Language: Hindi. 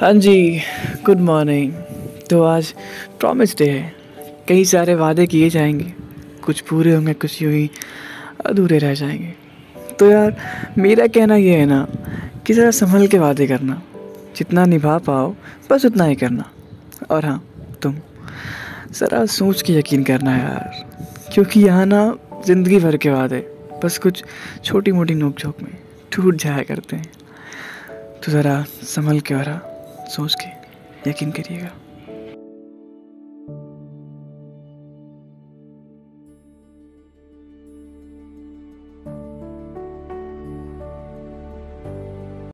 हाँ जी गुड मॉर्निंग तो आज प्रॉमिस डे है. कई सारे वादे किए जाएँगे. कुछ पूरे होंगे कुछ यूँ ही अधूरे रह जाएँगे. तो यार मेरा कहना ये है ना कि ज़रा संभल के वादे करना. जितना निभा पाओ बस उतना ही करना. और हाँ तुम ज़रा सोच के यकीन करना यार. क्योंकि यहाँ ना ज़िंदगी भर के वादे बस कुछ छोटी मोटी नोक झोंक में टूट जाया करते हैं. तो ज़रा संभल के और हाँ, सोच के यकीन करिएगा।